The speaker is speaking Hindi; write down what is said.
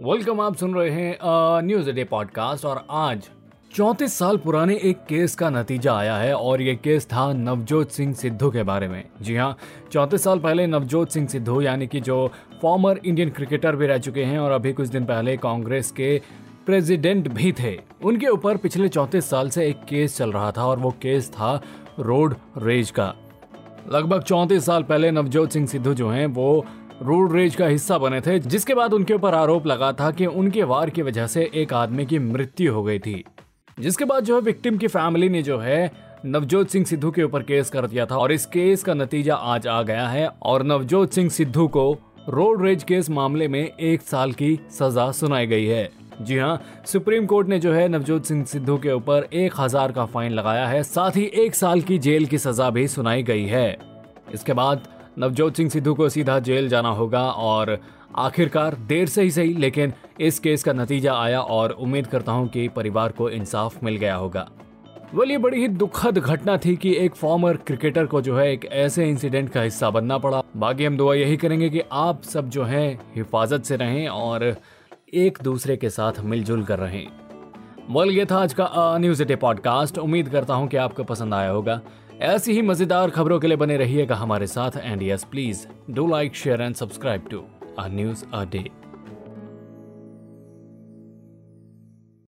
वेलकम, आप सुन रहे हैं न्यूज़ डे पॉडकास्ट और आज चौंतीस साल पुराने एक केस का नतीजा आया है और ये केस था नवजोत सिंह सिद्धू के बारे में। जी हाँ चौंतीस साल पहले नवजोत सिंह सिद्धू, यानी कि जो फॉर्मर इंडियन क्रिकेटर भी रह चुके हैं और अभी कुछ दिन पहले कांग्रेस के प्रेसिडेंट भी थे, उनके ऊपर पिछले चौंतीस साल से एक केस चल रहा था और वो केस था रोड रेज का। लगभग चौंतीस साल पहले नवजोत सिंह सिद्धू जो हैं, वो रोड रेज का हिस्सा बने थे, जिसके बाद उनके ऊपर आरोप लगा था कि उनके वार की वजह से एक आदमी की मृत्यु हो गई थी। जिसके बाद जो है विक्टिम की फैमिली ने जो है नवजोत सिंह सिद्धू के ऊपर केस कर दिया था, और इस केस का नतीजा आज आ गया है, और नवजोत सिंह सिद्धू को रोड रेज केस मामले में एक साल की सजा सुनाई गई है। जी हाँ सुप्रीम कोर्ट ने जो है नवजोत सिंह सिद्धू के ऊपर एक हज़ार का फाइन लगाया है, साथ ही एक साल की जेल की सजा भी सुनाई गई है। इसके बाद नवजोत सिंह सिद्धू को सीधा जेल जाना होगा और आखिरकार देर से ही सही, लेकिन इस केस का नतीजा आया और उम्मीद करता हूँ कि परिवार को इंसाफ मिल गया होगा। वेल, ये बड़ी ही दुखद घटना थी कि एक फॉर्मर क्रिकेटर को जो है एक ऐसे इंसिडेंट का हिस्सा बनना पड़ा। बाकी हम दुआ यही करेंगे कि आप सब जो है, हिफाजत से रहें और एक दूसरे के साथ मिलजुल कर रहें। वेल, ये था आज का न्यूज़ डे पॉडकास्ट उम्मीद करता हूँ कि आपको पसंद आया होगा। ऐसी ही मज़ेदार खबरों के लिए बने रहिएगा हमारे साथ and yes please do like share and subscribe to a news a day